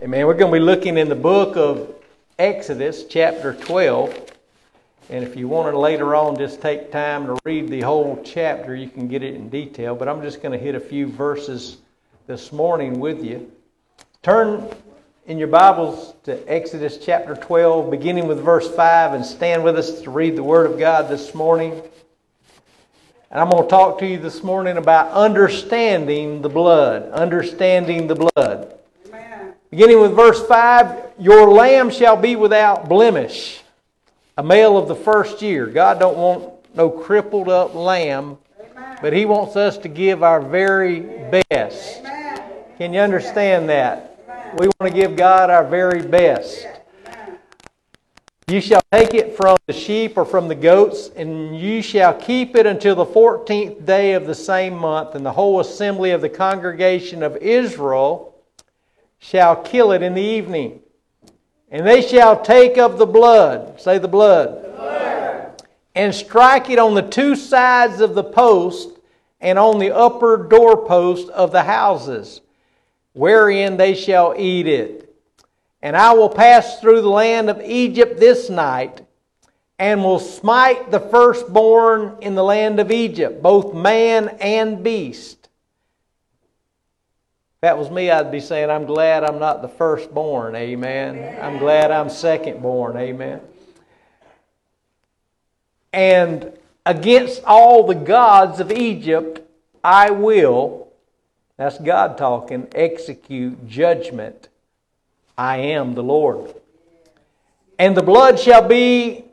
Amen. We're going to be looking in the book of Exodus, chapter 12. And if you want to later on just take time to read the whole chapter, you can get it in detail. But I'm just going to hit a few verses this morning with you. Turn in your Bibles to Exodus chapter 12, beginning with verse 5, and stand with us to read the Word of God this morning. And I'm going to talk to you this morning about understanding the blood. Understanding the blood. Beginning with verse 5 Your lamb shall be without blemish a male of the first year. God don't want no crippled up lamb, but He wants us to give our very best. Can you understand that? We want to give God our very best. You shall take it from the sheep or from the goats, and you shall keep it until the fourteenth day of the same month, and the whole assembly of the congregation of Israel shall kill it in the evening. And they shall take of the blood, say the blood, the blood, and strike it on the two sides of the post and on the upper doorpost of the houses, wherein they shall eat it. And I will pass through the land of Egypt this night, and will smite the firstborn in the land of Egypt, both man and beast if that was me, I'd be saying, I'm glad I'm not the firstborn, amen. I'm glad I'm secondborn, amen. And against all the gods of Egypt, I will, that's God talking, execute judgment. I am the Lord. And the blood shall be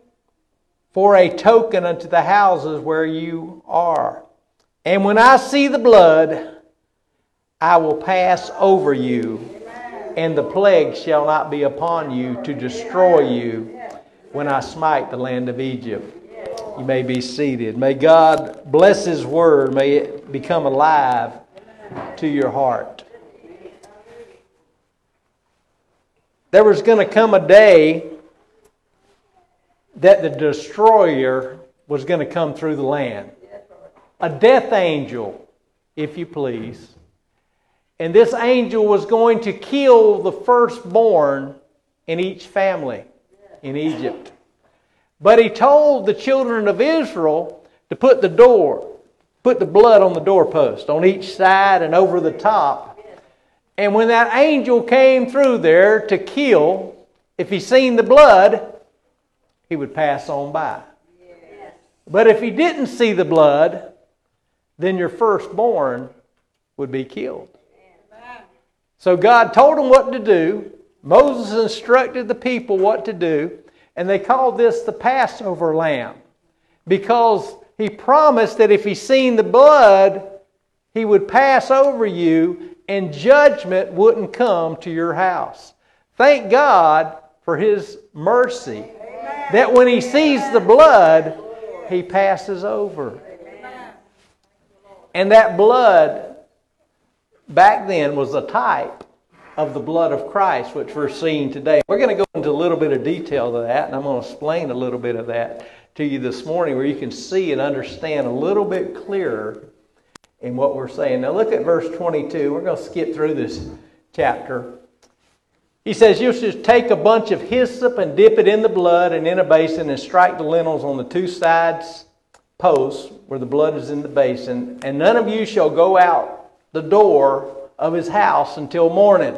for a token unto the houses where you are. And when I see the blood, I will pass over you, and the plague shall not be upon you to destroy you when I smite the land of Egypt. You may be seated. May God bless His word. May it become alive to your heart. There was going to come a day that the destroyer was going to come through the land. A death angel, if you please and this angel was going to kill the firstborn in each family in Egypt. But he told the children of Israel to put the door, put the blood on the doorpost on each side and over the top. And when that angel came through there to kill, if he seen the blood, he would pass on by. But if he didn't see the blood, then your firstborn would be killed. So God told them what to do. Moses instructed the people what to do. And they called this the Passover lamb because he promised that if he seen the blood, he would pass over you and judgment wouldn't come to your house. Thank God for his mercy Amen. that when he sees the blood, he passes over. Amen. And that blood back then was a type of the blood of Christ, which we're seeing today. We're going to go into a little bit of detail of that, and I'm going to explain a little bit of that to you this morning where you can see and understand a little bit clearer in what we're saying. Now, look at verse 22. We're going to skip through this chapter. He says, You should take a bunch of hyssop and dip it in the blood and in a basin and strike the lintels on the two sides posts where the blood is in the basin, and none of you shall go out the door of his house until morning.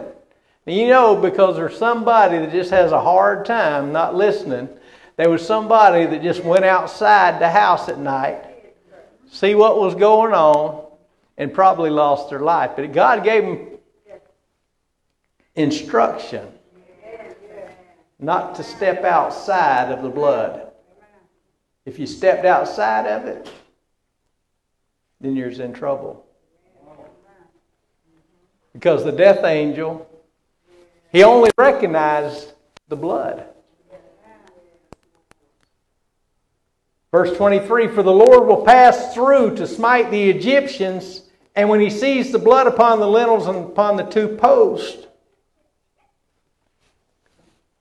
And you know, because there's somebody that just has a hard time not listening, there was somebody that just went outside the house at night, see what was going on, and probably lost their life. But God gave them instruction not to step outside of the blood. If you stepped outside of it, then you're in trouble. Because the death angel, he only recognized the blood. Verse 23 For the Lord will pass through to smite the Egyptians, and when he sees the blood upon the lintels and upon the two posts,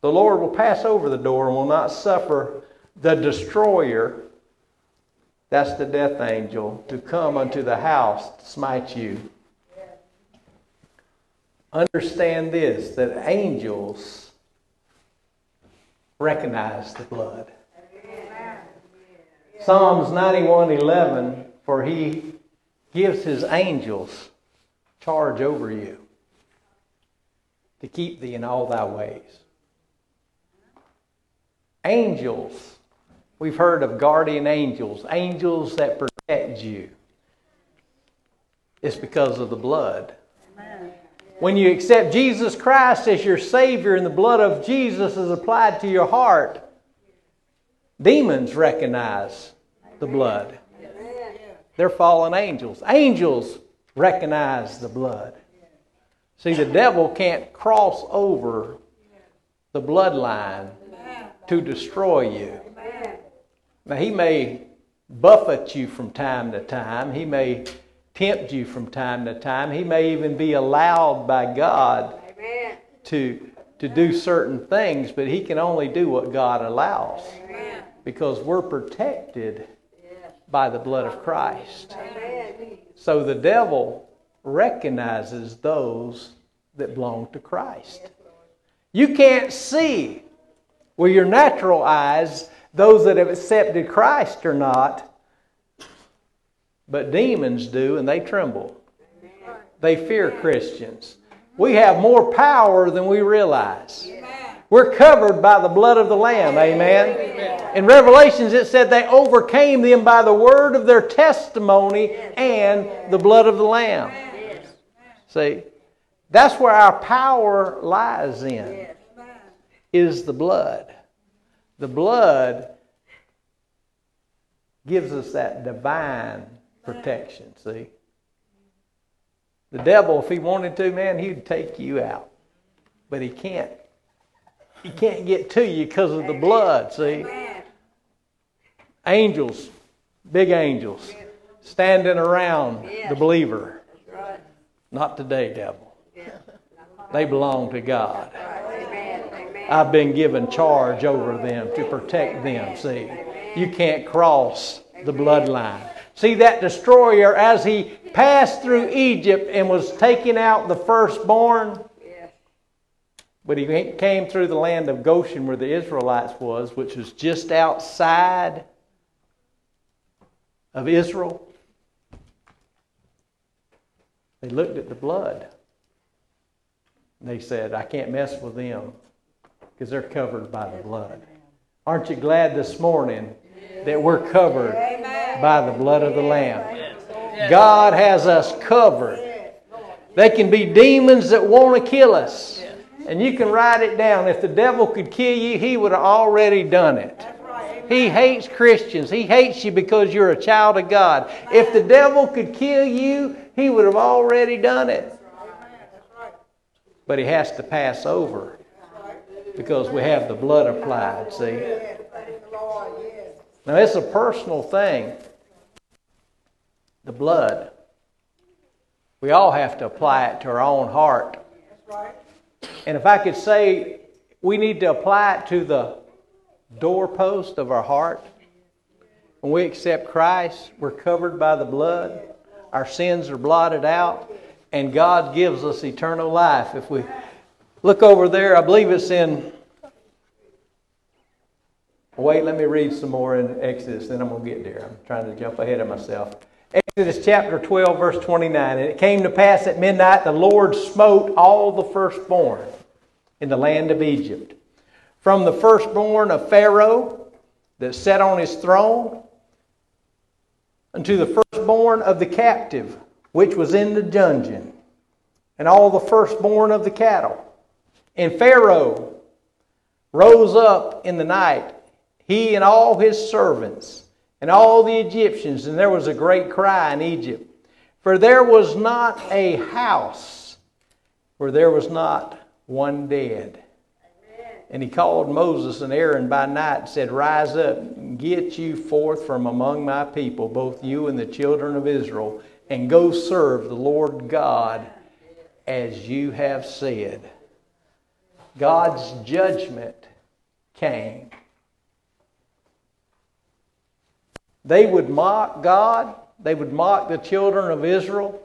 the Lord will pass over the door and will not suffer the destroyer, that's the death angel, to come unto the house to smite you. Understand this that angels recognize the blood. Psalms 91:11 for he gives his angels charge over you to keep thee in all thy ways. Angels, we've heard of guardian angels, angels that protect you. It's because of the blood. When you accept Jesus Christ as your Savior and the blood of Jesus is applied to your heart, demons recognize the blood. They're fallen angels. Angels recognize the blood. See, the devil can't cross over the bloodline to destroy you. Now, he may buffet you from time to time, he may tempt you from time to time, he may even be allowed by God to, to do certain things, but he can only do what God allows. Because we're protected by the blood of Christ. So the devil recognizes those that belong to Christ. You can't see with your natural eyes those that have accepted Christ or not, but demons do and they tremble. They fear Christians. We have more power than we realize. We're covered by the blood of the Lamb. Amen. In Revelations, it said they overcame them by the word of their testimony and the blood of the Lamb. See, that's where our power lies in, is the blood. The blood gives us that divine protection, see? The devil, if he wanted to, man, he'd take you out. But he can't. He can't get to you because of the blood, see? Angels, big angels, standing around the believer. Not today, devil. They belong to God. I've been given charge over them to protect them, see? You can't cross the bloodline. See that destroyer as he passed through Egypt and was taking out the firstborn? Yes. But he came through the land of Goshen where the Israelites was, which was just outside of Israel. They looked at the blood. And they said, I can't mess with them because they're covered by the blood. Aren't you glad this morning that we're covered by the blood of the Lamb? God has us covered. They can be demons that want to kill us. And you can write it down. If the devil could kill you, he would have already done it. He hates Christians. He hates you because you're a child of God. If the devil could kill you, he would have already done it. But he has to pass over because we have the blood applied, see? Now, it's a personal thing. The blood. We all have to apply it to our own heart. And if I could say, we need to apply it to the doorpost of our heart. When we accept Christ, we're covered by the blood. Our sins are blotted out, and God gives us eternal life. If we look over there, I believe it's in. Wait, let me read some more in Exodus, then I'm going to get there. I'm trying to jump ahead of myself. Exodus chapter 12, verse 29. And it came to pass at midnight, the Lord smote all the firstborn in the land of Egypt, from the firstborn of Pharaoh that sat on his throne, unto the firstborn of the captive which was in the dungeon, and all the firstborn of the cattle. And Pharaoh rose up in the night, he and all his servants, and all the Egyptians, and there was a great cry in Egypt. For there was not a house where there was not one dead. And he called Moses and Aaron by night and said, Rise up, and get you forth from among my people, both you and the children of Israel, and go serve the Lord God as you have said. God's judgment came. They would mock God, they would mock the children of Israel.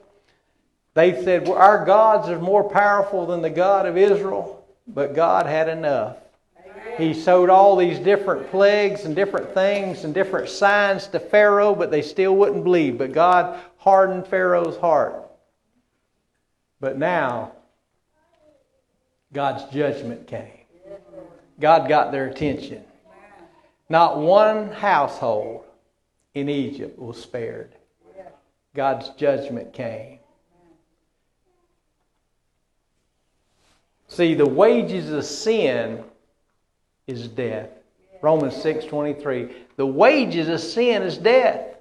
They said, well, Our gods are more powerful than the God of Israel, but God had enough. He showed all these different plagues and different things and different signs to Pharaoh, but they still wouldn't believe. But God hardened Pharaoh's heart. But now, God's judgment came. God got their attention. Not one household in Egypt was spared. God's judgment came. See, the wages of sin is death. Romans 6:23. The wages of sin is death.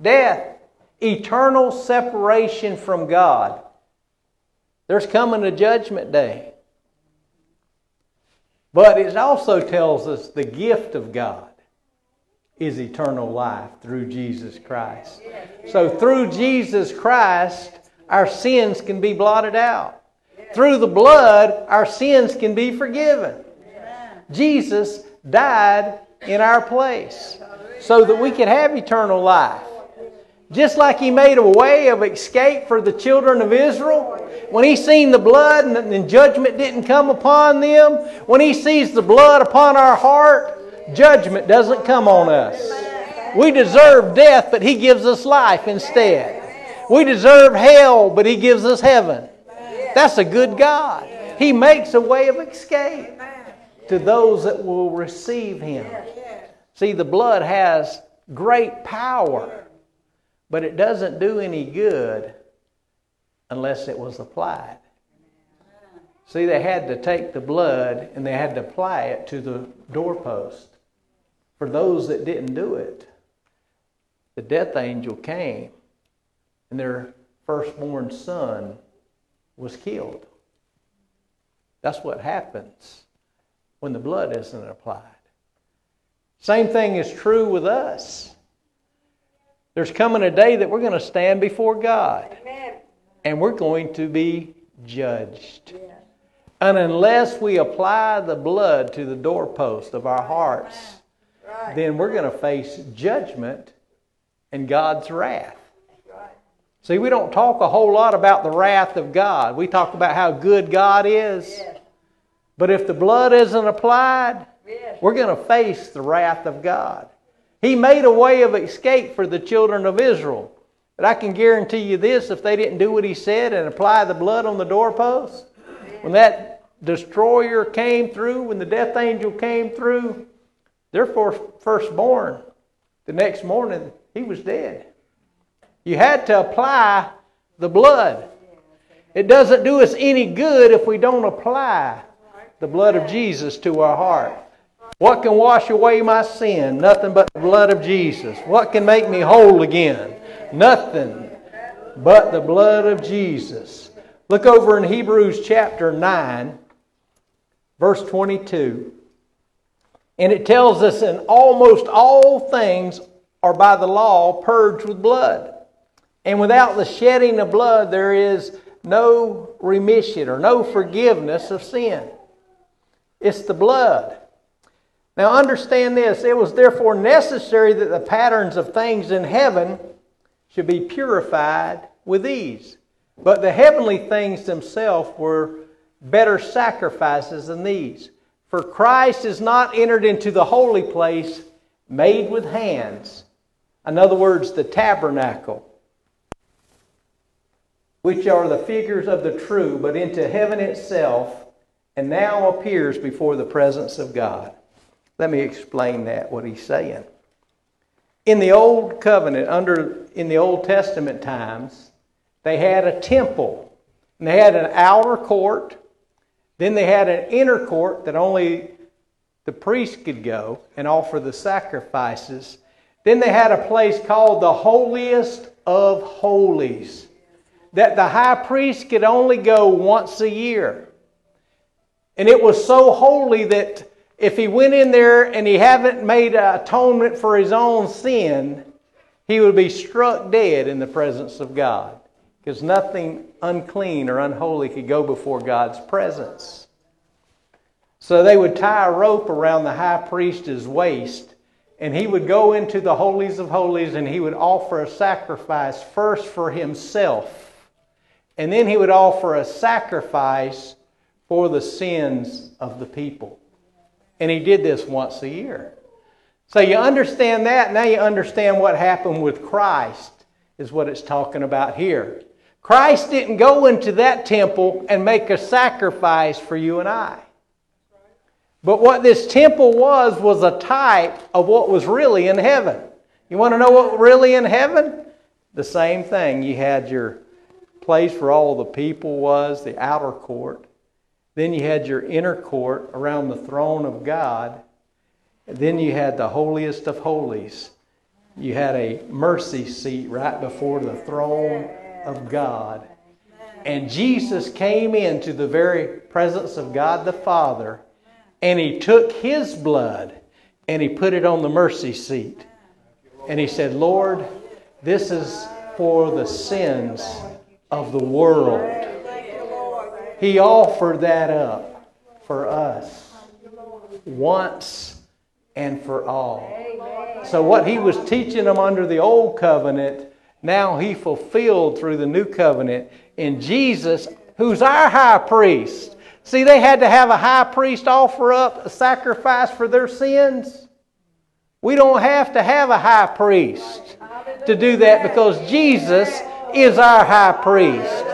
Death. Eternal separation from God. There's coming a judgment day. But it also tells us the gift of God is eternal life through Jesus Christ. So through Jesus Christ, our sins can be blotted out. Through the blood, our sins can be forgiven. Jesus died in our place so that we could have eternal life. Just like he made a way of escape for the children of Israel, when he seen the blood and, judgment didn't come upon them, when he sees the blood upon our heart, judgment doesn't come on us. We deserve death, but he gives us life instead. We deserve hell, but he gives us heaven. That's a good God. He makes a way of escape to those that will receive him. See, the blood has great power. But it doesn't do any good unless it was applied. See, they had to take the blood and they had to apply it to the doorpost. For those that didn't do it, the death angel came and their firstborn son was killed. That's what happens when the blood isn't applied. Same thing is true with us. There's coming a day that we're going to stand before God. Amen. And we're going to be judged. Yeah. And unless we apply the blood to the doorpost of our hearts, right. then we're going to face judgment and God's wrath. Right. See, we don't talk a whole lot about the wrath of God. We talk about how good God is. Yes. But if the blood isn't applied, yes. we're going to face the wrath of God. He made a way of escape for the children of Israel. But I can guarantee you this if they didn't do what he said and apply the blood on the doorpost, when that destroyer came through, when the death angel came through, their firstborn, the next morning, he was dead. You had to apply the blood. It doesn't do us any good if we don't apply the blood of Jesus to our heart. What can wash away my sin? Nothing but the blood of Jesus. What can make me whole again? Nothing but the blood of Jesus. Look over in Hebrews chapter 9, verse 22. And it tells us, in almost all things are by the law purged with blood. And without the shedding of blood, there is no remission or no forgiveness of sin. It's the blood. Now, understand this it was therefore necessary that the patterns of things in heaven should be purified with these. But the heavenly things themselves were better sacrifices than these. For Christ is not entered into the holy place made with hands. In other words, the tabernacle, which are the figures of the true, but into heaven itself, and now appears before the presence of God. Let me explain that, what he's saying. In the Old Covenant, under in the Old Testament times, they had a temple. And they had an outer court. Then they had an inner court that only the priest could go and offer the sacrifices. Then they had a place called the holiest of holies that the high priest could only go once a year. And it was so holy that if he went in there and he hadn't made atonement for his own sin, he would be struck dead in the presence of God. Because nothing unclean or unholy could go before God's presence. So they would tie a rope around the high priest's waist, and he would go into the holies of holies and he would offer a sacrifice first for himself And then he would offer a sacrifice for the sins of the people. And he did this once a year. So you understand that. Now you understand what happened with Christ, is what it's talking about here. Christ didn't go into that temple and make a sacrifice for you and I. But what this temple was, was a type of what was really in heaven. You want to know what really in heaven? The same thing. You had your place where all the people was, the outer court. Then you had your inner court around the throne of God. Then you had the holiest of holies. You had a mercy seat right before the throne of God. And Jesus came into the very presence of God the Father and he took his blood and he put it on the mercy seat. And he said, Lord, this is for the sins of the world. He offered that up for us once and for all. So, what he was teaching them under the old covenant, now he fulfilled through the new covenant in Jesus, who's our high priest. See, they had to have a high priest offer up a sacrifice for their sins. We don't have to have a high priest to do that because Jesus is our high priest.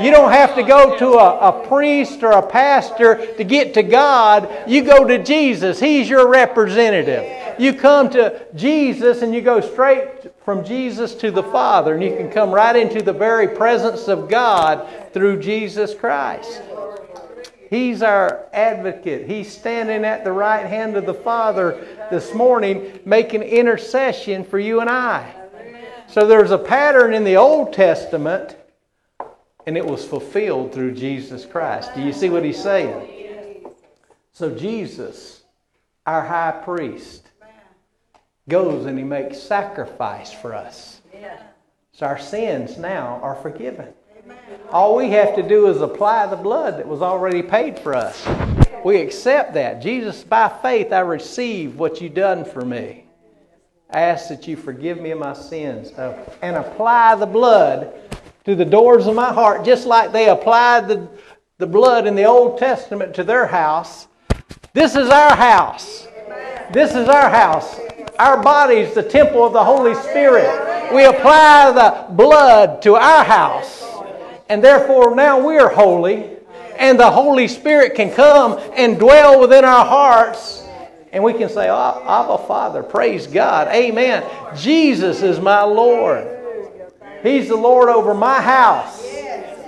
You don't have to go to a, a, priest or a pastor to get to God. You go to Jesus. He's your representative. You come to Jesus and you go straight from Jesus to the Father, and you can come right into the very presence of God through Jesus Christ. He's our advocate. He's standing at the right hand of the Father this morning making intercession for you and I. So there's a pattern in the Old Testament and it was fulfilled through Jesus Christ. Do you see what he's saying? So Jesus, our high priest, goes and he makes sacrifice for us. So our sins now are forgiven. All we have to do is apply the blood that was already paid for us. We accept that. Jesus, by faith, I receive what you done for me. I ask that you forgive me of my sins uh, and apply the blood to the doors of my heart, just like they applied the, the blood in the Old Testament to their house. This is our house. This is our house. Our bodies, the temple of the Holy Spirit. We apply the blood to our house. And therefore, now we are holy. And the Holy Spirit can come and dwell within our hearts. And we can say, oh, Abba, Father, praise God. Amen. Jesus is my Lord. He's the Lord over my house.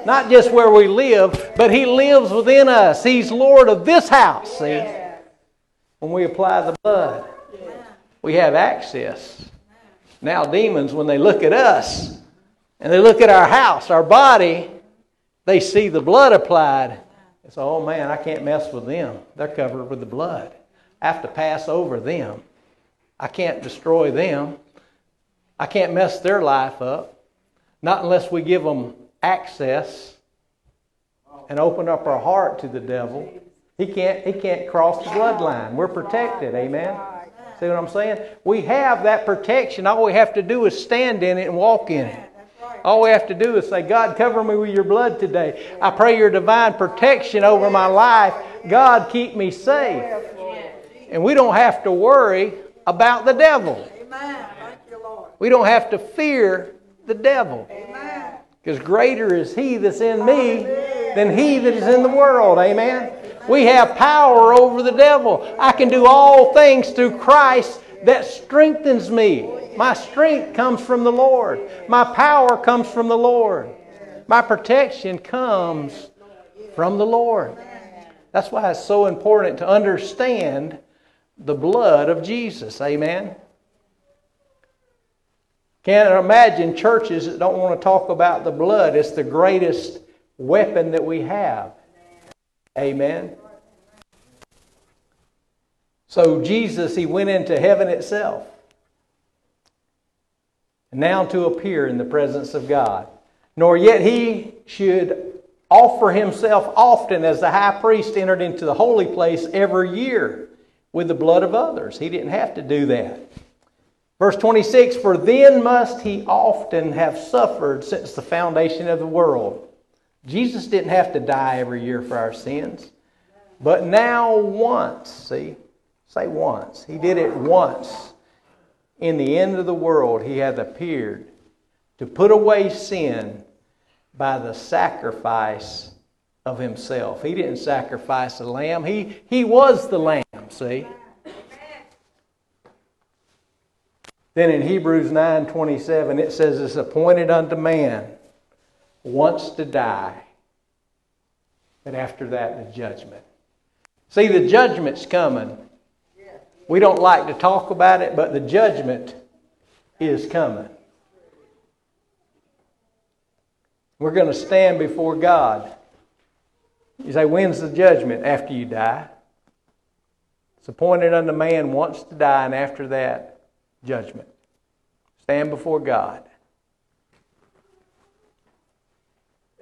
Not just where we live, but He lives within us. He's Lord of this house, see? When we apply the blood, we have access. Now, demons, when they look at us and they look at our house, our body, they see the blood applied. Say, oh man, I can't mess with them. They're covered with the blood. I have to pass over them. I can't destroy them. I can't mess their life up. Not unless we give them access and open up our heart to the devil. He can't, he can't cross the bloodline. We're protected. Amen. See what I'm saying? We have that protection. All we have to do is stand in it and walk in it. All we have to do is say, God, cover me with your blood today. I pray your divine protection over my life. God, keep me safe. And we don't have to worry about the devil. We don't have to fear the devil. Because greater is he that's in me than he that is in the world. Amen. We have power over the devil. I can do all things through Christ that strengthens me. My strength comes from the Lord. My power comes from the Lord. My protection comes from the Lord. That's why it's so important to understand the blood of Jesus. Amen. Can't imagine churches that don't want to talk about the blood. It's the greatest weapon that we have. Amen. So Jesus, he went into heaven itself. Now to appear in the presence of God. Nor yet he should offer himself often as the high priest entered into the holy place every year with the blood of others. He didn't have to do that. Verse 26 For then must he often have suffered since the foundation of the world. Jesus didn't have to die every year for our sins. But now, once, see, say once, he did it once. In the end of the world, he hath appeared to put away sin by the sacrifice of himself. He didn't sacrifice a lamb, he, he was the lamb, see? Then in Hebrews 9 27, it says, It's appointed unto man once to die, but after that, the judgment. See, the judgment's coming. We don't like to talk about it, but the judgment is coming. We're going to stand before God. You say, when's the judgment? After you die. It's appointed unto man once to die, and after that, judgment. Stand before God.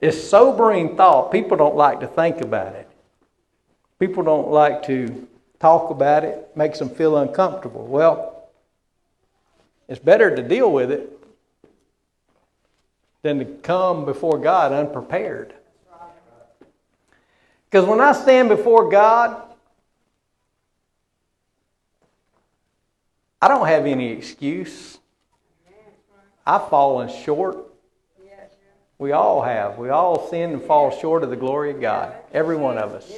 It's sobering thought. People don't like to think about it. People don't like to talk about it. it makes them feel uncomfortable. Well, it's better to deal with it than to come before God unprepared. Because when I stand before God, I don't have any excuse. I've fallen short. We all have. We all sin and fall short of the glory of God. Every one of us.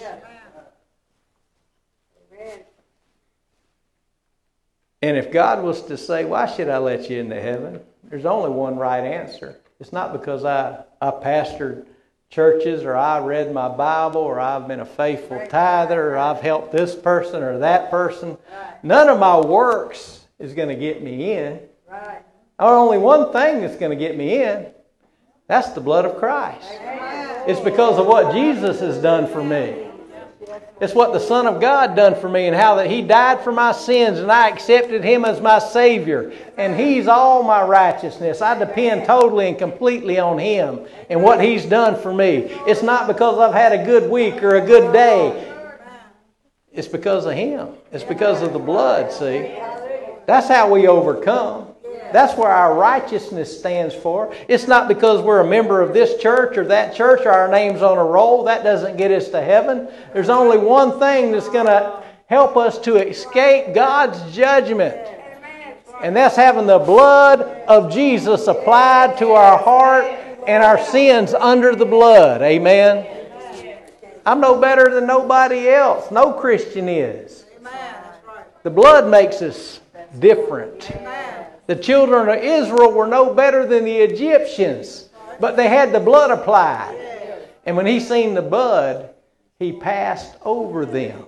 And if God was to say, Why should I let you into heaven? There's only one right answer. It's not because I, I pastored churches or I read my Bible or I've been a faithful tither or I've helped this person or that person. None of my works is going to get me in. Right. Only one thing that's going to get me in. That's the blood of Christ. It's because of what Jesus has done for me. It's what the Son of God done for me and how that He died for my sins and I accepted Him as my Savior. And He's all my righteousness. I depend totally and completely on Him and what He's done for me. It's not because I've had a good week or a good day. It's because of Him. It's because of the blood, see? That's how we overcome. That's where our righteousness stands for. It's not because we're a member of this church or that church or our name's on a roll. That doesn't get us to heaven. There's only one thing that's going to help us to escape God's judgment. And that's having the blood of Jesus applied to our heart and our sins under the blood. Amen. I'm no better than nobody else. No Christian is. The blood makes us different. The children of Israel were no better than the Egyptians, but they had the blood applied. And when he seen the blood, he passed over them.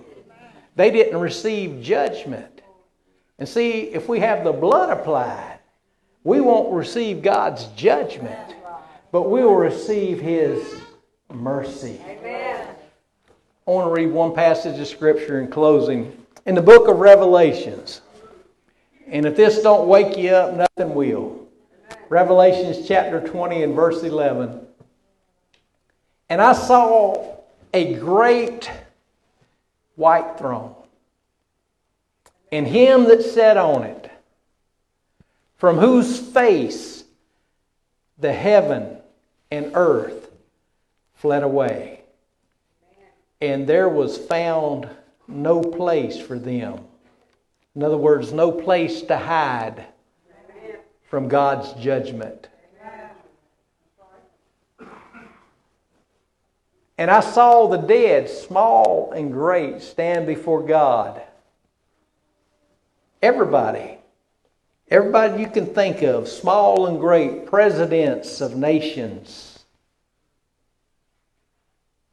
They didn't receive judgment. And see, if we have the blood applied, we won't receive God's judgment, but we will receive his mercy. Amen. I want to read one passage of scripture in closing. In the book of Revelations, and if this don't wake you up, nothing will. Revelations chapter 20 and verse 11. And I saw a great white throne, and him that sat on it, from whose face the heaven and earth fled away. And there was found no place for them. In other words, no place to hide from God's judgment. And I saw the dead, small and great, stand before God. Everybody. Everybody you can think of, small and great, presidents of nations,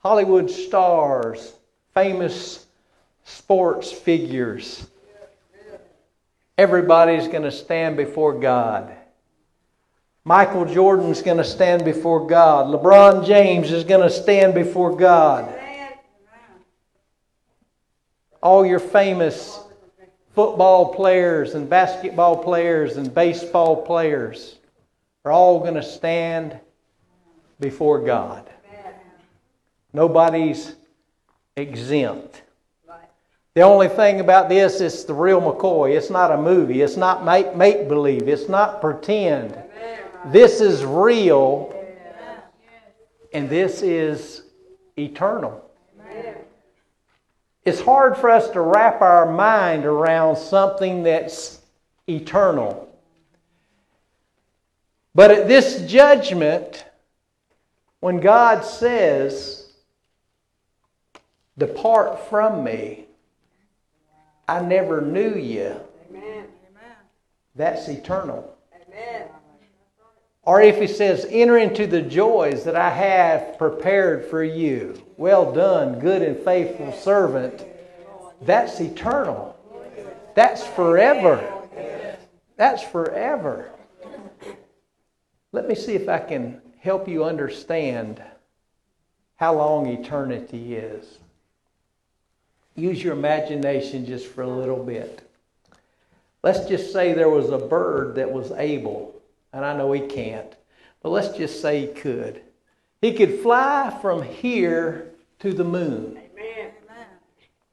Hollywood stars, famous sports figures, everybody's going to stand before God. Michael Jordan's going to stand before God. LeBron James is going to stand before God. All your famous football players and basketball players and baseball players are all going to stand before God. Nobody's exempt. The only thing about this is the real McCoy. It's not a movie. It's not make, make believe. It's not pretend. This is real. And this is eternal. It's hard for us to wrap our mind around something that's eternal. But at this judgment, when God says, Depart from me, I never knew you, that's eternal. Or if he says, Enter into the joys that I have prepared for you. Well done, good and faithful servant. That's eternal. That's forever. That's forever. Let me see if I can help you understand how long eternity is. Use your imagination just for a little bit. Let's just say there was a bird that was able and I know he can't, but let's just say he could. He could fly from here to the moon. Amen.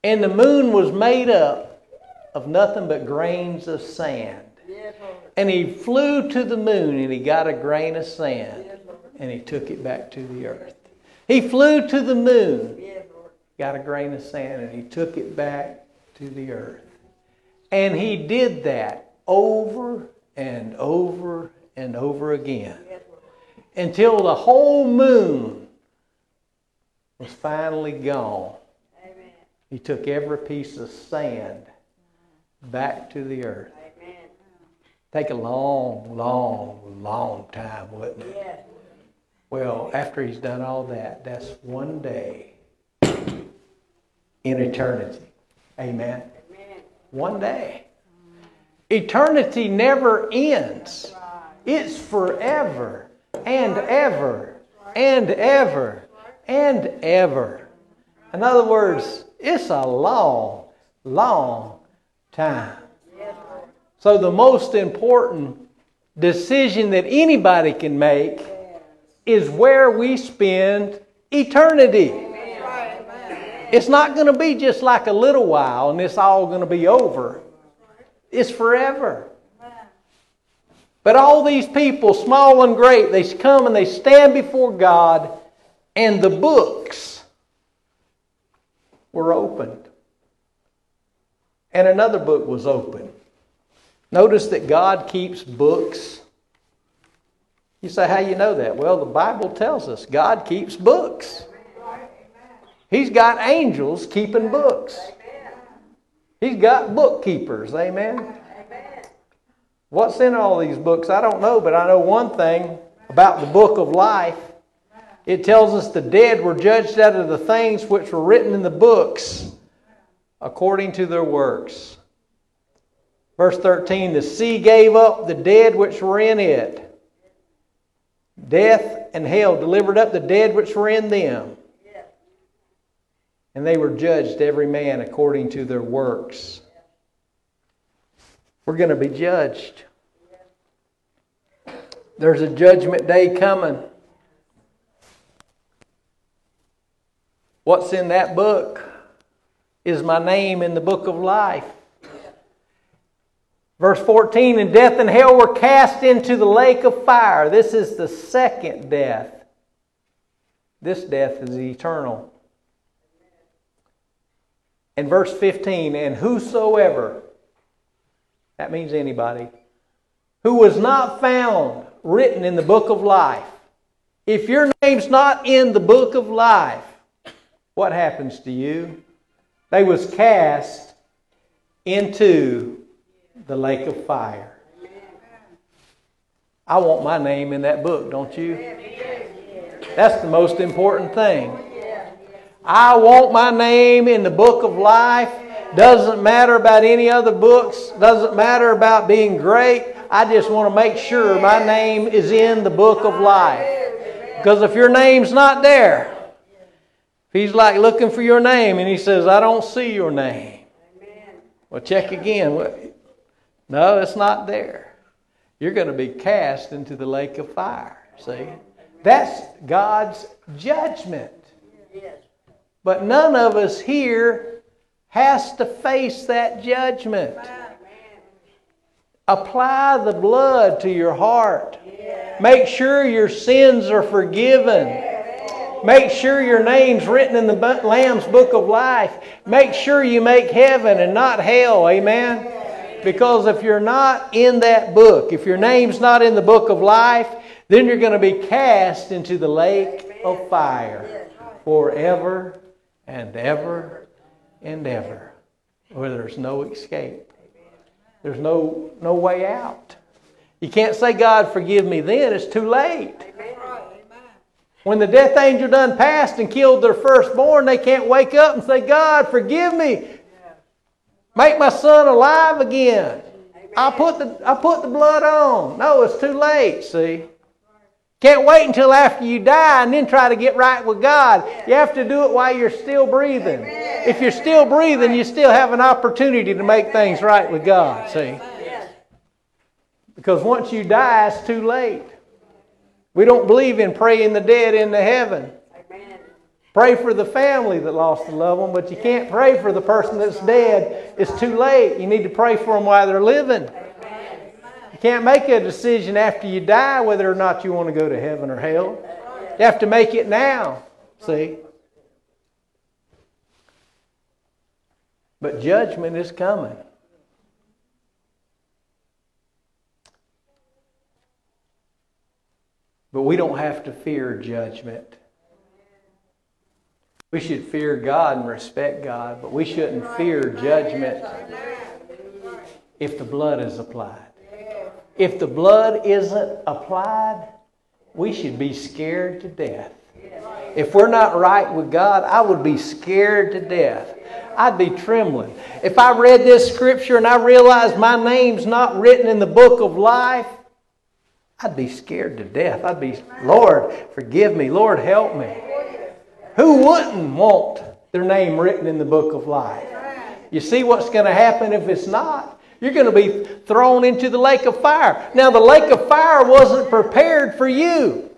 And the moon was made up of nothing but grains of sand. and he flew to the moon and he got a grain of sand and he took it back to the earth. He flew to the moon, got a grain of sand, and he took it back to the earth. And he did that over and over and over again until the whole moon was finally gone. He took every piece of sand back to the earth. Take a long, long, long time, wouldn't it? Well, after he's done all that, that's one day in eternity. Amen. One day. Eternity never ends. It's forever and ever and ever and ever. In other words, it's a long, long time. So, the most important decision that anybody can make is where we spend eternity. It's not going to be just like a little while and it's all going to be over. It's forever. But all these people, small and great, they come and they stand before God, and the books were opened. And another book was opened. Notice that God keeps books. You say, how you know that? Well, the Bible tells us God keeps books. He's got angels keeping books. He's got bookkeepers. Amen. What's in all these books? I don't know, but I know one thing about the book of life. It tells us the dead were judged out of the things which were written in the books according to their works. Verse 13 The sea gave up the dead which were in it. Death and hell delivered up the dead which were in them. And they were judged, every man according to their works. We're going to be judged. There's a judgment day coming. What's in that book is my name in the book of life. Verse 14 And death and hell were cast into the lake of fire. This is the second death. This death is eternal. And verse 15 And whosoever that means anybody. Who was not found written in the book of life. If your name's not in the book of life, what happens to you? They was cast into the lake of fire. I want my name in that book, don't you? That's the most important thing. I want my name in the book of life doesn't matter about any other books. Doesn't matter about being great. I just want to make sure my name is in the book of life. Because if your name's not there, he's like looking for your name and he says, I don't see your name. Well, check again. No, it's not there. You're going to be cast into the lake of fire. See? That's God's judgment. But none of us here has to face that judgment. Apply the blood to your heart. Make sure your sins are forgiven. Make sure your name's written in the Lamb's book of life. Make sure you make heaven and not hell. Amen? Because if you're not in that book, if your name's not in the book of life, then you're going to be cast into the lake of fire forever and ever and ever, where there's no escape. There's no, no way out. You can't say, God, forgive me then. It's too late. When the death angel done passed and killed their firstborn, they can't wake up and say, God, forgive me. Make my son alive again. I put the I put the blood on. No, it's too late, see. Can't wait until after you die and then try to get right with God. You have to do it while you're still breathing. If you're still breathing, you still have an opportunity to make things right with God, see. Because once you die, it's too late. We don't believe in praying the dead into heaven. Pray for the family that lost a loved one, but you can't pray for the person that's dead. It's too late. You need to pray for them while they're living. Can't make a decision after you die whether or not you want to go to heaven or hell. You have to make it now. See? But judgment is coming. But we don't have to fear judgment. We should fear God and respect God, but we shouldn't fear judgment if the blood is applied. If the blood isn't applied, we should be scared to death. If we're not right with God, I would be scared to death. I'd be trembling. If I read this scripture and I realized my name's not written in the book of life, I'd be scared to death. I'd be, Lord, forgive me. Lord, help me. Who wouldn't want their name written in the book of life? You see what's going to happen if it's not? You're going to be thrown into the lake of fire. Now, the lake of fire wasn't prepared for you,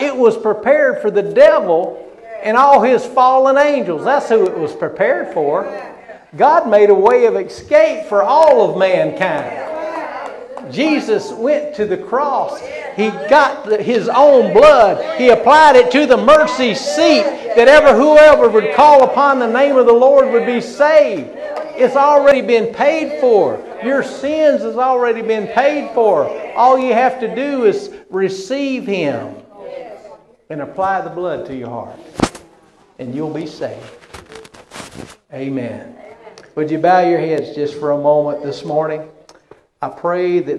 it was prepared for the devil and all his fallen angels. That's who it was prepared for. God made a way of escape for all of mankind. Jesus went to the cross. He got the, his own blood. He applied it to the mercy seat that ever whoever would call upon the name of the Lord would be saved. It's already been paid for. Your sins has already been paid for. All you have to do is receive him and apply the blood to your heart. And you'll be saved. Amen. Would you bow your heads just for a moment this morning? I pray that this